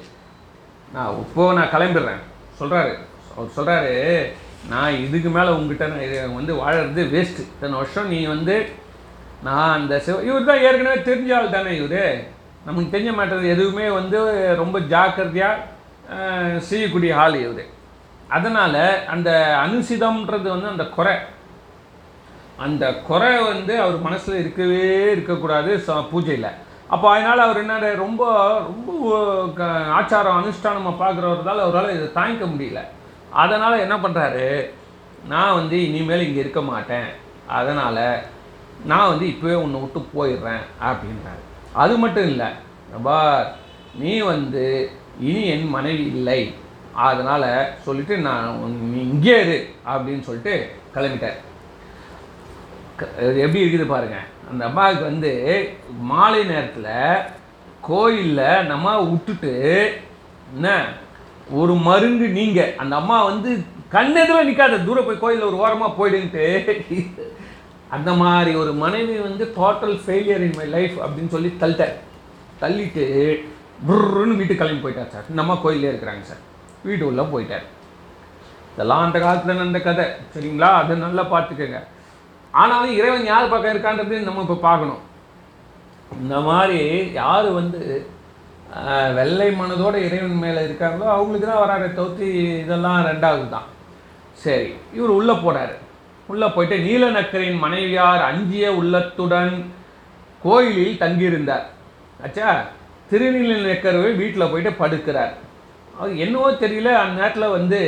நான் இப்போ நான் கிளம்பிடுறேன். சொல்கிறாரு அவர் சொல்கிறாரு நான் இதுக்கு மேலே உங்ககிட்ட நான் வந்து வாழறது வேஸ்ட்டு இத்தனை வருஷம். நீ வந்து நான் அந்த சிவ இவர் தான் ஏற்கனவே தெரிஞ்ச ஆள் தானே இவர். நமக்கு தெரிஞ்ச மாட்டது எதுவுமே வந்து ரொம்ப ஜாக்கிரதையாக செய்யக்கூடிய ஆள் இவர். அதனால் அந்த அனுசிதம்ன்றது வந்து அந்த குறை. அந்த குறை வந்து அவர் மனசில் இருக்கவே இருக்கக்கூடாது ச- பூஜையில். அப்போ அதனால் அவர் என்ன ரொம்ப ரொம்ப க- ஆச்சாரம் அனுஷ்டானமாக பார்க்குறவர்தால் அவரால் இதை தாங்கிக்க முடியல. அதனால் என்ன பண்ணுறாரு நான் வந்து இனிமேல் இங்கே இருக்க மாட்டேன். அதனால் நான் வந்து இப்போவே உன்னை விட்டு போயிடுறேன் அப்படின்றாரு. அது மட்டும் இல்லை பார் நீ வந்து இனி என் மனைவி இல்லை. அதனால் சொல்லிட்டு நான் உன் நீ இங்கே இரு அப்படின்னு சொல்லிட்டு கிளம்பிட்டார். எப்படி இருக்குது பாருங்கள் அந்த அம்மாவுக்கு வந்து மாலை நேரத்தில் கோயிலில் நம்ம விட்டுட்டு என்ன ஒரு மருங்கு நீங்கள் அந்த அம்மா வந்து கண்ணெதில் நிற்காத தூரம் போய் கோயிலில் ஒரு ஓரமாக போயிடுன்ட்டு. அந்த மாதிரி ஒரு மனைவி வந்து total failure in my life அப்படின்னு சொல்லி தள்ளிட்டார் தள்ளிட்டு புர்ருன்னு வீட்டுக்கு கிளம்பி போயிட்டார் சார். இந்த அம்மா கோயிலே இருக்கிறாங்க சார். வீட்டு உள்ளே போயிட்டார். இதெல்லாம் அந்த காலத்தில் நடந்த கதை. சரிங்களா? அதை நல்லா பார்த்துக்கோங்க. ஆனாலும் இறைவன் யார் பக்கம் இருக்கான்றது நம்ம இப்போ பார்க்கணும். இந்த மாதிரி யார் வந்து வெள்ளை மனதோட இறைவன் மேலே இருக்காங்களோ அவங்களுக்கு தான் வராத தவிர்த்து இதெல்லாம் ரெண்டாவது தான். சரி இவர் உள்ளே போனார். உள்ளே போயிட்டு நீலநக்கரின் மனைவியார் அஞ்சிய உள்ளத்துடன் கோயிலில் தங்கியிருந்தார். ஆச்சா திருநீலநக்கர் வீட்டில் போயிட்டு படுக்கிறார். அது என்னவோ தெரியல அந்த நேரத்தில் வந்து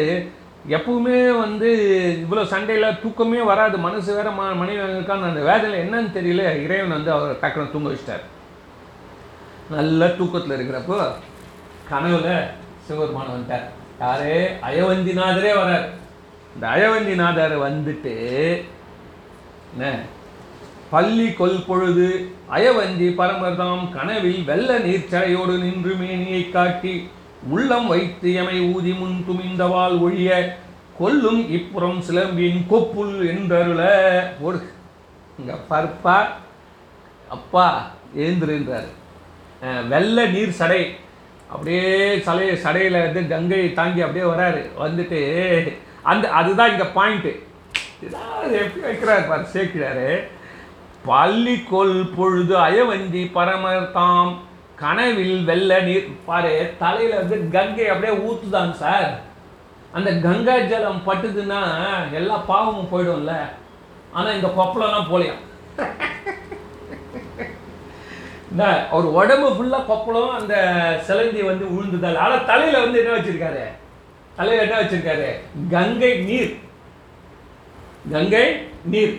எப்பவுமே வந்து இவ்வளோ சண்டையில் தூக்கமே வராது. மனசு வேற ம மனைவி இருக்கான்னு அந்த வேதனை என்னன்னு தெரியல. இறைவன் வந்து அவர் டக்குனு தூங்க வச்சிட்டார். நல்ல தூக்கத்தில் இருக்கிறப்போ கனவுல சிவபெருமான் வந்துட்டார். யாரு? அயவந்திநாதரே வரார். இந்த அயவந்திநாதர் வந்துட்டு என்ன? பள்ளி கொல் பொழுது அயவந்தி பரமர்தாம் கனவில் வெள்ள நீர்ச்சடையோடு நின்று மேனியை காட்டி உள்ளம் வைத்து எமை ஊதி முன் துமிந்தவால் ஒழிய கொல்லும் இப்புறம் சிலம்பின் கொப்புல் என்றருள. ஒரு இங்கே பருப்பா? அப்பா எழுந்துருன்றாரு வெள்ளை நீர் சடை. அப்படியே சலை சடையில் வந்து கங்கையை தாங்கி அப்படியே வராரு. வந்துட்டு அந்த அதுதான் இங்கே பாயிண்ட்டு இதான் எப்படி வைக்கிறார் பாரு சேர்க்கிறாரு. பள்ளி கொல் பொழுது அயவந்தி பரமர் தாம். கனவில் வெள்ள நீர் பாரு தலையில் வந்து கங்கை அப்படியே ஊத்துதாங்க சார். அந்த கங்கா ஜலம் பட்டுதுன்னா எல்லா பாவமும் போயிடும்ல. ஆனால் இந்த கொப்பளம்லாம் போலையாம் இந்த அவர் உடம்பு ஃபுல்லாக கொப்பளம் அந்த சிலந்தி வந்து உழுந்துதால் ஆனால் தலையில் வந்து என்ன வச்சிருக்காரு? தலையில் என்ன வச்சிருக்காரு? கங்கை நீர். கங்கை நீர்.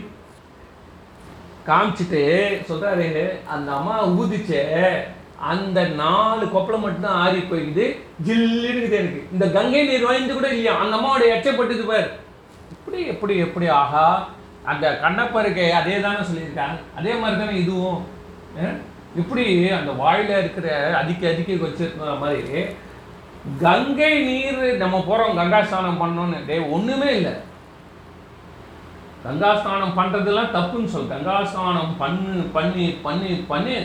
காமிச்சிட்டு சொல்கிறாரு அந்த அம்மா ஊதிச்சே அந்த நாலு கொப்பளம் மட்டும்தான் ஆறி போயிடுது ஜில்லுன்னு எனக்கு. இந்த கங்கை நீர் வாய்ந்து கூட இல்லையா? அந்த அம்மாவோட எச்சப்பட்டுது பார். இப்படி எப்படி எப்படி ஆகா அந்த கண்ணப்பருக்கை அதே தானே சொல்லியிருக்காங்க. அதே மாதிரி தானே இதுவும் இப்படி அந்த வாயில இருக்கிற அதிக்க அதிக்க வச்சிருக்கிற மாதிரி கங்கை நீர் நம்ம போகிறோம் கங்கா ஸ்நானம் பண்ணோன்னு. டே ஒண்ணுமே இல்லை. கங்கா ஸ்நானம் பண்றதெல்லாம் தப்புன்னு சொல். கங்கா ஸ்நானம் பண்ணு பண்ணி பண்ணி பண்ணி.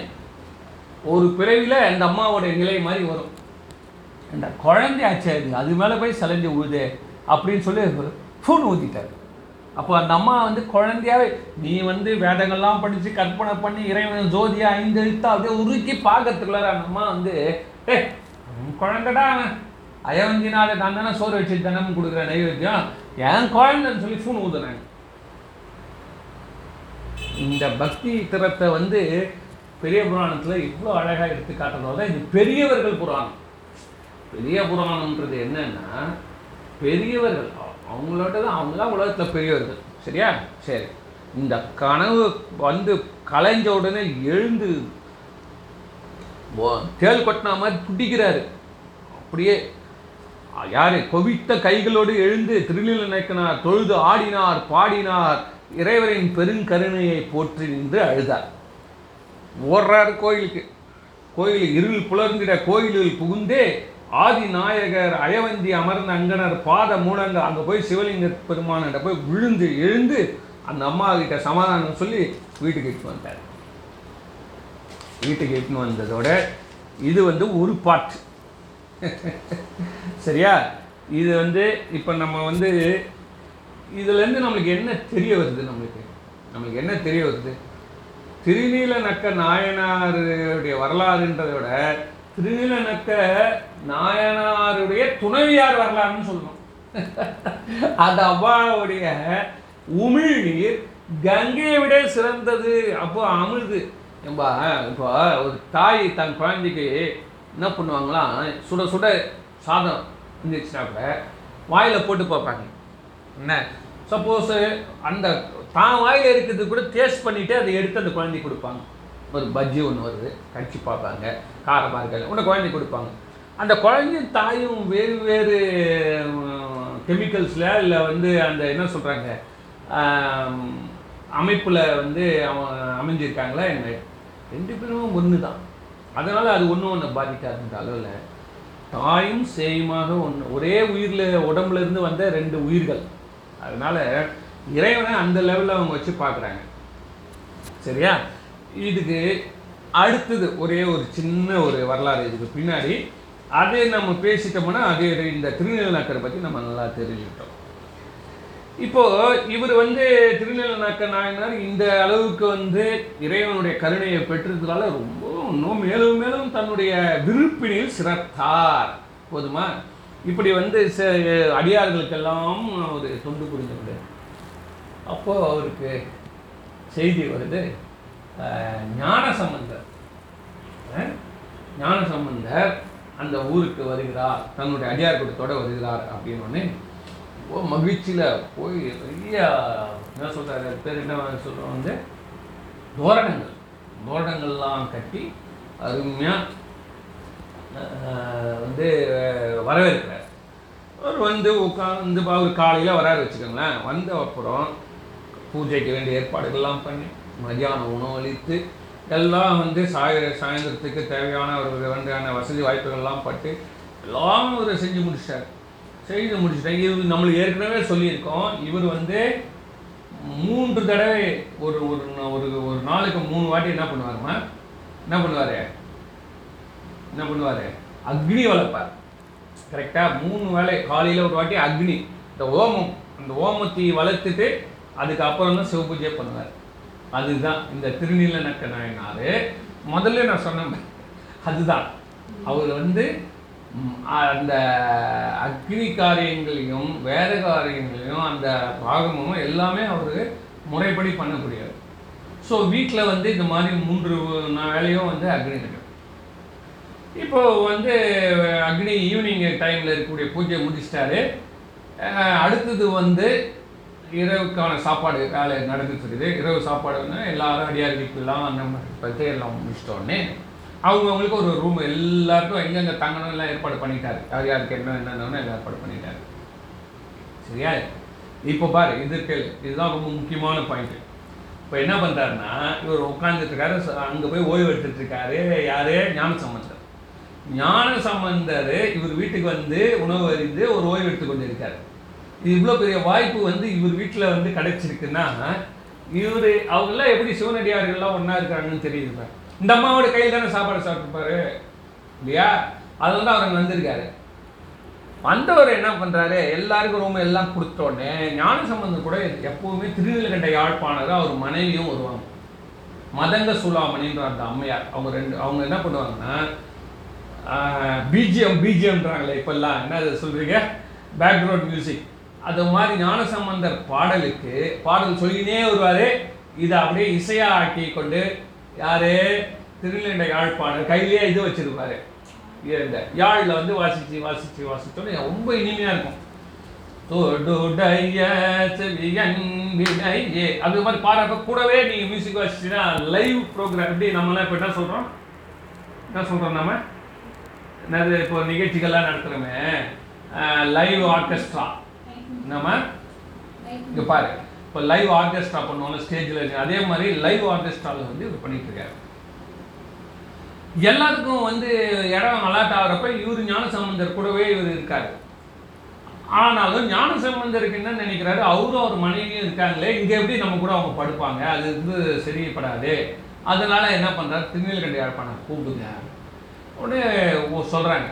ஒரு பிறவியில் அந்த அம்மாவோட நிலை மாதிரி வரும். அந்த குழந்தை அது அது மேலே போய் செலஞ்சு உழுதே அப்படின்னு சொல்லி ஃபோன் ஊற்றிட்டார் அப்போ அந்த அம்மா வந்து குழந்தையாவே நீ வந்து வேதங்கள்லாம் படித்து கற்பனை பண்ணி இறைவன் ஜோதியா ஐந்து எழுத்து அப்படியே உருக்கி பார்க்கறதுக்குள்ளார அந்த அம்மா வந்து ஏ குழந்தைடா அயவஞ்சி அயவந்தினால நான் தானே சோறு வச்சு தினமும் கொடுக்குற நைவேத்தியம். என் குழந்தைன்னு சொல்லி ஃபோன் ஊதுனாங்க. இந்த பக்தி திறத்தை வந்து பெரிய புராணத்தில் இவ்வளோ அழகாக எடுத்து காட்டுறதால தான் இது பெரியவர்கள் புராணம். பெரிய புராணம்ன்றது என்னன்னா பெரியவர்கள் அவங்களோட தான் அவங்க தான் உலகத்தில் பெரியவர்கள். சரியா? சரி. இந்த கனவு வந்து கலைஞ்ச உடனே எழுந்து ஓ- தேள் கொட்டின மாதிரி துடிக்கிறாரு. அப்படியே யார்? கொவித்த கைகளோடு எழுந்து திருநீல நயக்கனார் தொழுது ஆடினார் பாடினார். இறைவரின் பெருங்கருணையை போற்றி நின்று அழுதார். ஓடுறாரு கோயிலுக்கு. கோயில் இருள் புலர்ந்திட கோயிலில் புகுந்தே ஆதி நாயகர் அயவந்தி அமர்ந்த அங்கனர் பாத மூடங்க அங்கே போய் சிவலிங்க பெருமானிட்ட போய் விழுந்து எழுந்து அந்த அம்மா கிட்ட சமாதானம் சொல்லி வீட்டுக்கு இட்டு வந்தார். வீட்டுக்கு இட்டுன்னு வந்ததோட இது வந்து ஒரு பாட்டு. சரியா? இது வந்து இப்போ நம்ம வந்து இதுலேருந்து நம்மளுக்கு என்ன தெரிய வருது நம்மளுக்கு? நம்மளுக்கு என்ன தெரிய வருது? திருநீல நக்க நாயனாருடைய வரலாறுன்றதை விட திருநீல நக்க நாயனாருடைய துணைவியார் வரலாறுன்னு சொல்லணும். அந்த அவ்வாவுடைய உமிழ்நீர் கங்கையை விட சிறந்தது அப்போ அமிழ்து ஏம்பா இப்போ ஒரு தாய் தன் குழந்தைக்கு என்ன பண்ணுவாங்களாம் சுட சுட சாதம் இருந்துச்சுன்னா கூட வாயில் போட்டு பார்ப்பாங்க. என்ன? சப்போஸ் அந்த தான் வாயில் இருக்கிறது கூட டேஸ்ட் பண்ணிவிட்டு அதை எடுத்து அந்த குழந்தைக்கு கொடுப்பாங்க. ஒரு பஜ்ஜி ஒன்று வருது கடிச்சு பார்ப்பாங்க காரமாக இருக்காது ஒன்று குழந்தைக்கு கொடுப்பாங்க. அந்த குழந்தையும் தாயும் வேறு வேறு கெமிக்கல்ஸில் இல்லை வந்து அந்த என்ன சொல்கிறாங்க அமைப்பில் வந்து அவன் அமைஞ்சிருக்காங்களா என்ன? ரெண்டு பேரும் ஒன்று தான் அதனால் அது ஒன்று ஒன்று பாதிக்காதுன்ற அளவில் தாயும் சேயுமாக ஒன்று ஒரே உயிரில் உடம்புலேருந்து வந்த ரெண்டு உயிர்கள். அதனால் இறைவனை அந்த லெவலில் அவங்க வச்சு பார்க்குறாங்க. சரியா? இதுக்கு அடுத்தது ஒரே ஒரு சின்ன ஒரு வரலாறு இதுக்கு பின்னாடி. அதே நம்ம பேசிட்டோம்னா அதே இந்த திருநெல்வேலிக்கரை பற்றி நம்ம நல்லா தெரிஞ்சுக்கிட்டோம். இப்போ இவர் வந்து திருநெல்வேலிக்க நாயனார் இந்த அளவுக்கு வந்து இறைவனுடைய கருணையை பெற்றதுனால ரொம்ப இன்னும் மேலும் மேலும் தன்னுடைய விருப்பினில் சிறத்தார். போதுமா? இப்படி வந்து ச- அடியார்களுக்கெல்லாம் ஒரு தொண்டு புரிஞ்சவர். அப்போது அவருக்கு செய்தி வருது ஞான சம்பந்தர். ஞான சம்பந்தர் அந்த ஊருக்கு வருகிறார் தன்னுடைய அடியார் கூட்டத்தோட வருகிறார் அப்படின்னு ஓ மகிழ்ச்சியில் போய் நிறைய என்ன சொல்கிறாரு பேர் என்ன சொல்கிறோம் வந்து தோரணங்கள் தோரணங்கள்லாம் கட்டி அருமையாக வந்து வரவேற்கிறார். அவர் வந்து உட்காந்து அவர் காலையில் வராரு வச்சுக்கோங்களேன். வந்த அப்புறம் பூஜைக்கு வேண்டிய ஏற்பாடுகள்லாம் பண்ணி மதியானம் உணவளித்து எல்லாம் வந்து சாய சாயந்தரத்துக்கு தேவையான ஒரு வேண்டியான வசதி வாய்ப்புகள்லாம் பட்டு எல்லாம் அவர் செஞ்சு முடிச்சிட்டார். செய்து முடிச்சிட்டார். இது நம்மளுக்கு ஏற்கனவே சொல்லியிருக்கோம். இவர் வந்து மூன்று தடவை ஒரு ஒரு ஒரு ஒரு நாளுக்கு மூணு வாட்டி என்ன பண்ணுவாருமா என்ன பண்ணுவார்? என்ன பண்ணுவார்? அக்னி வளர்ப்பார். கரெக்டாக மூணு வேளை காலையில் ஒரு வாட்டி அக்னி. இந்த ஓமம் அந்த ஓமத்தை வளர்த்துட்டு அதுக்கப்புறம் தான் சிவபூஜை பண்ணுவார். அதுதான் இந்த திருநீல நக்க நாயனார். முதல்ல நான் சொன்ன அதுதான். அவர் வந்து அந்த அக்னி காரியங்களையும் வேத காரியங்களையும் அந்த பாகமும் எல்லாமே அவர் முறைப்படி பண்ணக்கூடியவர். ஸோ வீட்டில் வந்து இந்த மாதிரி மூன்று வேலையும் வந்து அக்னி நடக்கும் இப்போது வந்து அக்னி ஈவினிங் டைமில் இருக்கக்கூடிய பூஜை முடிச்சிட்டாரு. அடுத்தது வந்து இரவுக்கான சாப்பாடு வேலை நடந்துட்டு இரவு சாப்பாடு வந்து எல்லாரும் அடியார் வீட்டுலாம் அந்த மாதிரி எல்லாம் முடிச்சிட்டோடனே அவங்கவுங்களுக்கு ஒரு ரூம் எல்லாருக்கும் எங்கெங்கே தங்கணும் எல்லாம் ஏற்பாடு பண்ணிட்டாரு. யார் யாருக்கு என்ன என்னென்னு எல்லாம் ஏற்பாடு பண்ணிட்டாரு. சரியா? இப்போ பாரு இது கேளு இதுதான் ரொம்ப முக்கியமான பாயிண்ட் இப்போ என்ன பண்ணுறாருன்னா இவர் உட்காந்துட்டுருக்காரு அங்கே போய் ஓய்வு எடுத்துட்டுருக்காரு யாரு? ஞான சம்பந்தர். ஞான சம்பந்தர் இவர் வீட்டுக்கு வந்து உணவு அறிந்து ஒரு ஓய்வு எடுத்து கொண்டு இருக்காரு இது இவ்வளோ பெரிய வாய்ப்பு வந்து இவர் வீட்டில் வந்து கிடைச்சிருக்குன்னா இவர் அவங்கெல்லாம் எப்படி சிவனடியார்கள்லாம் ஒன்றா இருக்காங்கன்னு தெரியுது இந்த அம்மாவோட கையில் தானே சாப்பாடு சாப்பிட்டுப்பாரு? இல்லையா? அது வந்து அவர் வந்திருக்காரு. வந்தவர் என்ன பண்ணுறாரு எல்லாருக்கும் ரூம் எல்லாம் கொடுத்தோடனே ஞான சம்பந்தம் கூட எப்போவுமே திருநெல்வேலிகண்ட யாழ்ப்பாணரும் அவர் மனைவியும் வருவாங்க. மதங்க சூலாமணின்ற அந்த அம்மையார் அவங்க ரெண்டு அவங்க என்ன பண்ணுவாங்கன்னா பிஜிஎம் பிஜிஎம்ன்றாங்களே இப்பெல்லாம். என்ன சொல்கிறீங்க பேக்ரவுண்ட் மியூசிக் அது மாதிரி ஞானசம்பந்தர் பாடலுக்கு பாடல் சொல்லினே வருவார். இதை அப்படியே இசையா ஆக்கி கொண்டு யார்? திருநெல்லை யாழ்ப்பாணர் கையிலேயே இது வச்சிருப்பாரு. இந்த யாழில் வந்து வாசிச்சு வாசிச்சு வாசித்தோன்னு ரொம்ப இனிமையாக இருக்கும். தொடுடைய செவியன்பினையே அது மாதிரி பாடுறப்ப கூடவே நீங்கள் மியூசிக் வாசிச்சுன்னா லைவ் ப்ரோக்ராம் எப்படி நம்மளாம் இப்போ என்ன சொல்கிறோம் என்ன சொல்கிறோம் நம்ம? என்னது இப்போ நிகழ்ச்சிகள்லாம் நடத்துகிறோமே லைவ் ஆர்கெஸ்ட்ரா நம்ம இங்கே பாரு. இப்போ லைவ் ஆர்கெஸ்ட்ரா பண்ணுவோம்ல ஸ்டேஜில் அதே மாதிரி லைவ் ஆர்கெஸ்ட்ராவில் வந்து இவர் பண்ணிட்டு இருக்காரு. எல்லாருக்கும் வந்து இடம் அலாட் ஆகிறப்ப இவர் ஞானசம்பந்தர் கூடவே இவர் இருக்காரு. ஆனாலும் ஞானசம்பந்தருக்கு என்ன நினைக்கிறாரு? அவரும் அவர் மனைவியும் இருக்காங்களே இங்கே எப்படி நம்ம கூட அவங்க படுப்பாங்க? அது வந்து சரியப்படாது அதனால என்ன பண்ணுறாரு திருநெல்வேலி யாழ்ப்பாணம் கூப்பிடுங்க. உடனே சொல்கிறாங்க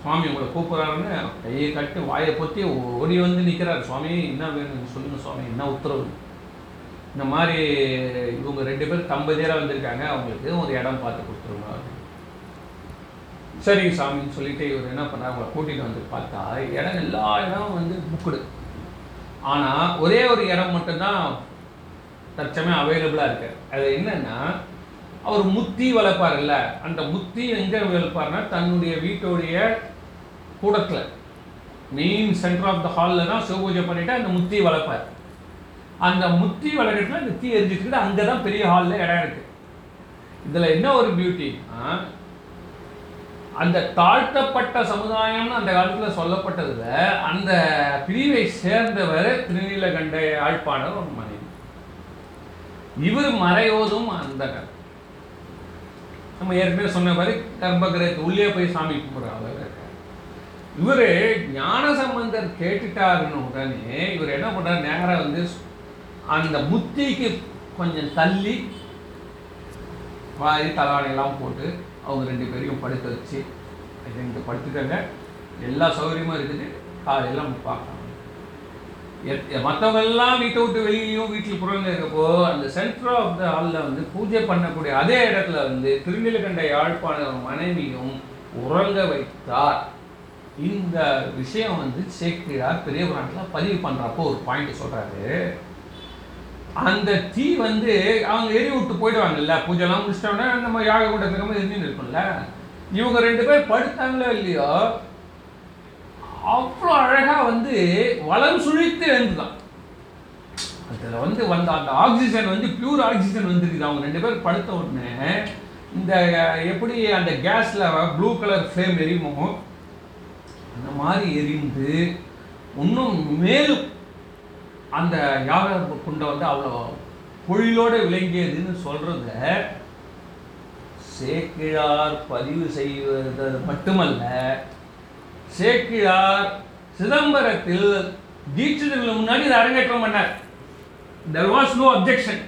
சுவாமி உங்களை கூப்பிட்றாருன்னு கையை கட்டி வாயை பொத்தி ஓடி வந்து நிற்கிறார் சுவாமி என்ன வேணும்? சொல்லுங்கள் சுவாமி என்ன உத்தரவு? இந்த மாதிரி இவங்க ரெண்டு பேர் தம்பதியராக வந்திருக்காங்க. அவங்களுக்கு ஒரு இடம் பார்த்து கொடுத்துருங்க சரிங்க சாமின்னு சொல்லிட்டு இவர் என்ன பண்ணார்? அவங்கள கூட்டிகிட்டு வந்து பார்த்தா இடம் எல்லா இடமும் வந்து புக்குடு ஆனால் ஒரே ஒரு இடம் மட்டும்தான் தற்சமயம் அவைலபிளாக இருக்கு. அது என்னென்னா அவர் முத்தி வளர்ப்பார்ல அந்த முத்தி எங்கே வளர்ப்பார்னா தன்னுடைய வீட்டுடைய கூடத்தில். மெயின் சென்டர் ஆஃப் த ஹாலில் தான் சிவபூஜை பண்ணிட்டு அந்த முத்தி வளர்ப்பார். அந்த முத்தி வளர்க்கறதுல இந்த தீ எரிஞ்சிட்டு அங்கே தான் பெரிய ஹாலில் இடம் இருக்குது இதில் என்ன ஒரு பியூட்டின்னா அந்த தாழ்த்தப்பட்ட சமுதாயம்னு அந்த காலத்தில் சொல்லப்பட்டதுல அந்த பிரிவை சேர்ந்தவர் திருநீலகண்ட யாழ்ப்பாணர் ஒரு மனைவி. இவர் மறையோதும் அந்த நம்ம ஏற்கனவே சொன்ன மாதிரி கர்ப்பகிரகத்து உள்ளே போய் சாமி கும்பிட்றாங்க இவர் ஞான சம்பந்தர் கேட்டுட்டாருன்னு உடனே இவர் என்ன பண்றாரு? நேராக வந்து அந்த முத்திக்கு கொஞ்சம் தள்ளி வாரி தலாடையெல்லாம் போட்டு அவங்க ரெண்டு பேரையும் படுக்க வச்சு ரெண்டு படுத்துக்கங்க. எல்லா சௌகரியமும் இருக்குது. காலையில் நம்ம பார்க்கலாம். மற்றவங்க எல்லாம் வீட்டை விட்டு வெளியிலையும் வீட்டில் புறந்து இருக்கப்போ அந்த சென்டர் ஆஃப் த ஹாலில் வந்து பூஜை பண்ணக்கூடிய அதே இடத்துல வந்து திருநிலகண்ட யாழ்ப்பாண மனைவியும் உறங்க வைத்தார். இந்த விஷயம் வந்து சேக்கிரார் பெரிய புராணத்தில் பதிவு பண்ணுறப்போ ஒரு பாயிண்ட் சொல்கிறாரு அந்த தீ வந்து அவங்க எரி விட்டு போயிடுவாங்கல்ல பூஜைலாம் முடிச்சிட்டோன்னே நம்ம யாக கூட்டத்துக்கு எரிஞ்சு இருக்கும்ல. இவங்க ரெண்டு பேர் படுத்தாங்களோ இல்லையோ அவ்வளோ அழகாக வந்து வளம் சுழித்து எழுந்துதான். அதில் வந்து வந்த அந்த ஆக்சிஜன் வந்து பியூர் ஆக்சிஜன் வந்துருக்குது. அவங்க ரெண்டு பேரும் படுத்த உடனே இந்த எப்படி அந்த கேஸில் ப்ளூ கலர் ஃப்ளேம் எரியுமோ அந்த மாதிரி எரிந்து இன்னும் மேலும் அந்த யாக குண்டை வந்து அவ்வளோ பொழிலோடு விளங்கியதுன்னு சொல்கிறத சேக்கிழார் பதிவு செய்வது மட்டுமல்ல சேக்கிழார் சிதம்பரத்தில் தீட்சிதர்களுக்கு முன்னாடி இதை அரங்கேற்றம் பண்ணார். தெர் வாஸ் நோ அப்ஜெக்ஷன்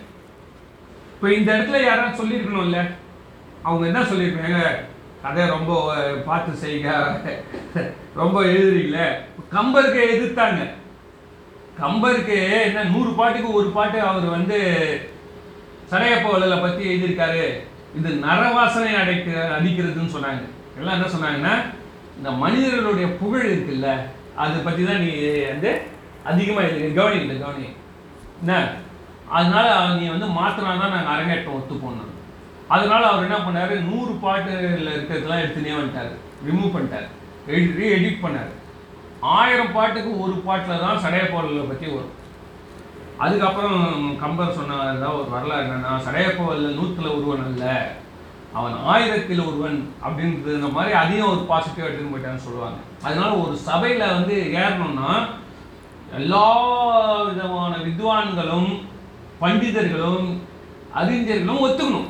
இப்போ இந்த இடத்துல யாராவது சொல்லியிருக்கணும்ல? அவங்க என்ன சொல்லியிருக்காங்க? கதை ரொம்ப பார்த்து செய்க ரொம்ப எழுதுறீங்களே? கம்பருக்கு எதிர்த்தாங்க. கம்பருக்கு என்ன நூறு பாட்டுக்கு ஒரு பாட்டு அவர் வந்து சடையப்பவலை பற்றி எழுதியிருக்காரு. இது நரவாசனை அடைக்க அடிக்கிறதுன்னு சொன்னாங்க. எல்லாம் என்ன சொன்னாங்கன்னா இந்த மனிதர்களுடைய புகழ் இருக்குல்ல அதை பற்றி தான் நீ வந்து அதிகமாக எழுதி கவனிக்கல கவனி என்ன? அதனால நீ வந்து மாற்றினா தான் நாங்கள் அரங்கேற்றம் ஒத்துப்போனோம் அதனால அவர் என்ன பண்ணார்? நூறு பாட்டுல இருக்கிறதெல்லாம் எடுத்துனே வந்துட்டார் ரிமூவ் பண்ணிட்டார். எடிட் ரீ எடிட் பண்ணார். ஆயிரம் பாட்டுக்கு ஒரு பாட்டில் தான் சடையப்போவலை பற்றி வரும். அதுக்கப்புறம் கம்பர் சொன்னதான் ஒரு வரலாறு என்னன்னா சடையப்போவல்ல நூற்றில் ஒருவன் அல்ல அவன் ஆயிரத்தில் ஒருவன் அப்படின்றது மாதிரி அதையும் ஒரு பாசிட்டிவ் எடுத்துன்னு போயிட்டான்னு சொல்லுவாங்க. அதனால ஒரு சபையில் வந்து ஏறணும்னா எல்லா விதமான வித்வான்களும் பண்டிதர்களும் அறிஞர்களும் ஒத்துக்கணும்.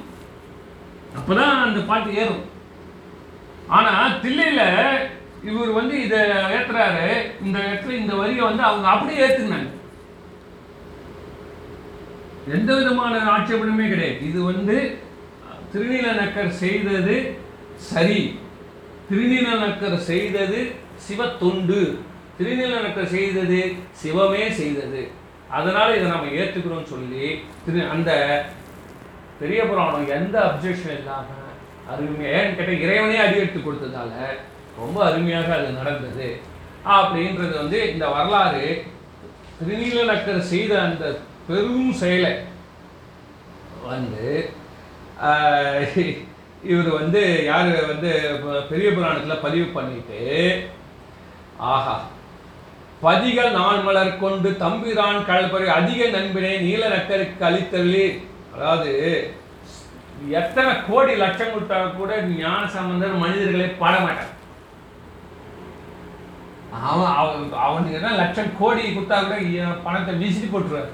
அப்பதான் அந்த பாட்டு ஏறும். ஆனா தில்லையில இவர் வந்து இதை ஏற்றுறாரு இந்த இடத்துல இந்த வரியை வந்து அவங்க அப்படியே ஏத்துக்கினாங்க. எந்த விதமான ஆட்சேபனமே கிடையாது. இது வந்து திருநீலநக்கர் செய்தது சரி. திருநீலநக்கர் செய்தது சிவத்தொண்டு. திருநீலநக்கர் செய்தது சிவமே செய்தது. அதனால் இதை நம்ம ஏற்றுக்கிறோம்னு சொல்லி திரு அந்த பெரிய புராணம் எந்த அப்ஜெக்ஷன் இல்லாமல் அருமையாக ஏன்னு கேட்டால் இறைவனே அடி எடுத்து கொடுத்ததால ரொம்ப அருமையாக அது நடந்தது. அப்படின்றது வந்து இந்த வரலாறு திருநீலநக்கர் செய்த அந்த பெரும் செயலை வந்து இவர் வந்து யார் வந்து பெரிய புராணத்தில் பதிவு பண்ணிட்டு ஆஹா பதிகள் நான் மலர் கொண்டு தம்பிரான் கழப்பறி அதிக நண்பினை நீல நக்கருக்கு அளித்தள்ளி அதாவது எத்தனை கோடி லட்சம் கொடுத்தா கூட ஞான சம்பந்தர் மனிதர்களை பாட மாட்டான் அவன் அவன் அவனுக்கு என்ன லட்சம் கோடி கொடுத்தா கூட பணத்தை வீசிட்டு போட்டுருவார்.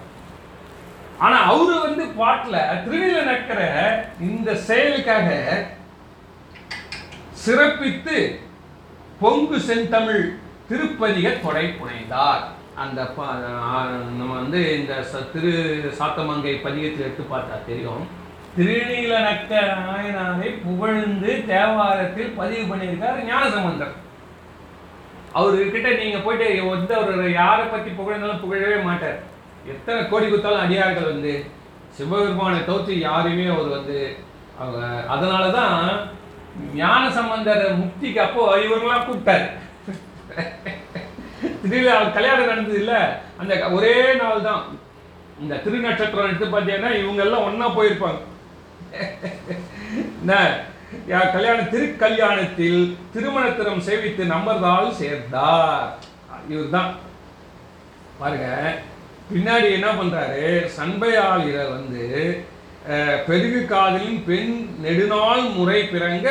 ஆனா அவரு வந்து பாட்டுல திருநீல நக்கிற இந்த செயலுக்காக சிறப்பித்து பொங்கு செந்தமிழ் திருப்பதிக தொடை புனைந்தார். அந்த நம்ம வந்து இந்த ச- திரு சாத்தமங்கை பதிகத்தில் எடுத்து பார்த்தா தெரியும். திருநீல நக்க நாயனாரை புகழ்ந்து தேவாரத்தில் பதிவு பண்ணியிருக்கார் ஞானசம்பந்தர். அவர்கிட்ட நீங்க போயிட்டு எந்த ஒரு யாரை பத்தி புகழ்ந்தாலும் புகழவே மாட்டார். எத்தனை கோடி கொடுத்தாலும் அடியார்கள் வந்து சிவபெருமானை தவிர்த்து யாரையுமே அவர் வந்து அவங்க அதனால தான் ஞான சம்பந்தர் முக்திக்கு அப்போ இவங்களாம் கூப்பிட்டாரு. திடீர்னு அவர் கல்யாணம் நடந்தது இல்லை. அந்த ஒரே நாள் தான் இந்த திருநட்சத்திரம் எடுத்து பார்த்தீங்கன்னா இவங்கெல்லாம் ஒன்றா போயிருப்பாங்க. என்ன? யா கல்யாண திருக்கல்யாணத்தில் திருமணத்திரம் சேவித்து நம்பர்தால் சேர்ந்தார். இவர்தான். பாருங்க. பின்னாடி என்ன பண்ணுறாரு சண்பையாளிர வந்து பெருகு காதலின் பெண் நெடுநாள் முறை பிறங்க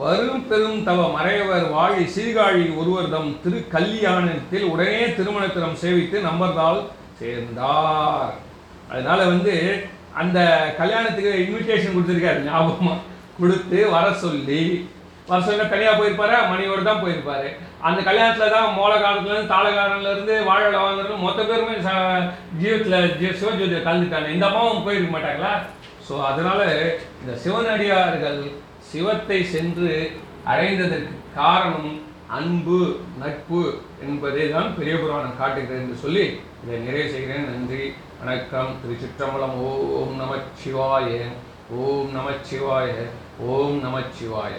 வரும் பெரும் தவ மறையவர் வாழி சீர்காழி ஒருவர்தம் திரு கல்யாணத்தில் உடனே திருமணத்திடம் சேவித்து நம்பர்தால் சேர்ந்தார். அதனால வந்து அந்த கல்யாணத்துக்கு இன்விடேஷன் கொடுத்துருக்காரு ஞாபகமாக கொடுத்து வர சொல்லி வர தனியாக போயிருப்பாரு மணியோடு தான் போயிருப்பாரு. அந்த கல்யாணத்தில் தான் மோள காலத்துலேருந்து தாளகாரன்லேருந்து வாழை வாங்குறது மொத்த பேருமே ச- ஜீவத்தில் ஜீ சிவஜோதியில் கலந்துட்டாங்க. இந்த அம்மாவும் போயிருக்க மாட்டாங்களா? ஸோ அதனால் இந்த சிவனடியார்கள் சிவத்தை சென்று அடைந்ததற்கு காரணம் அன்பு நட்பு என்பதை தான் பெரிய புராணம் காட்டுகிறது என்று சொல்லி இதை நிறைவு செய்கிறேன். நன்றி வணக்கம். திருச்சிற்றம்பலம். ஓம் நமச்சிவாய. ஓம் நமச்சிவாய. ஓம் நமச்சிவாய.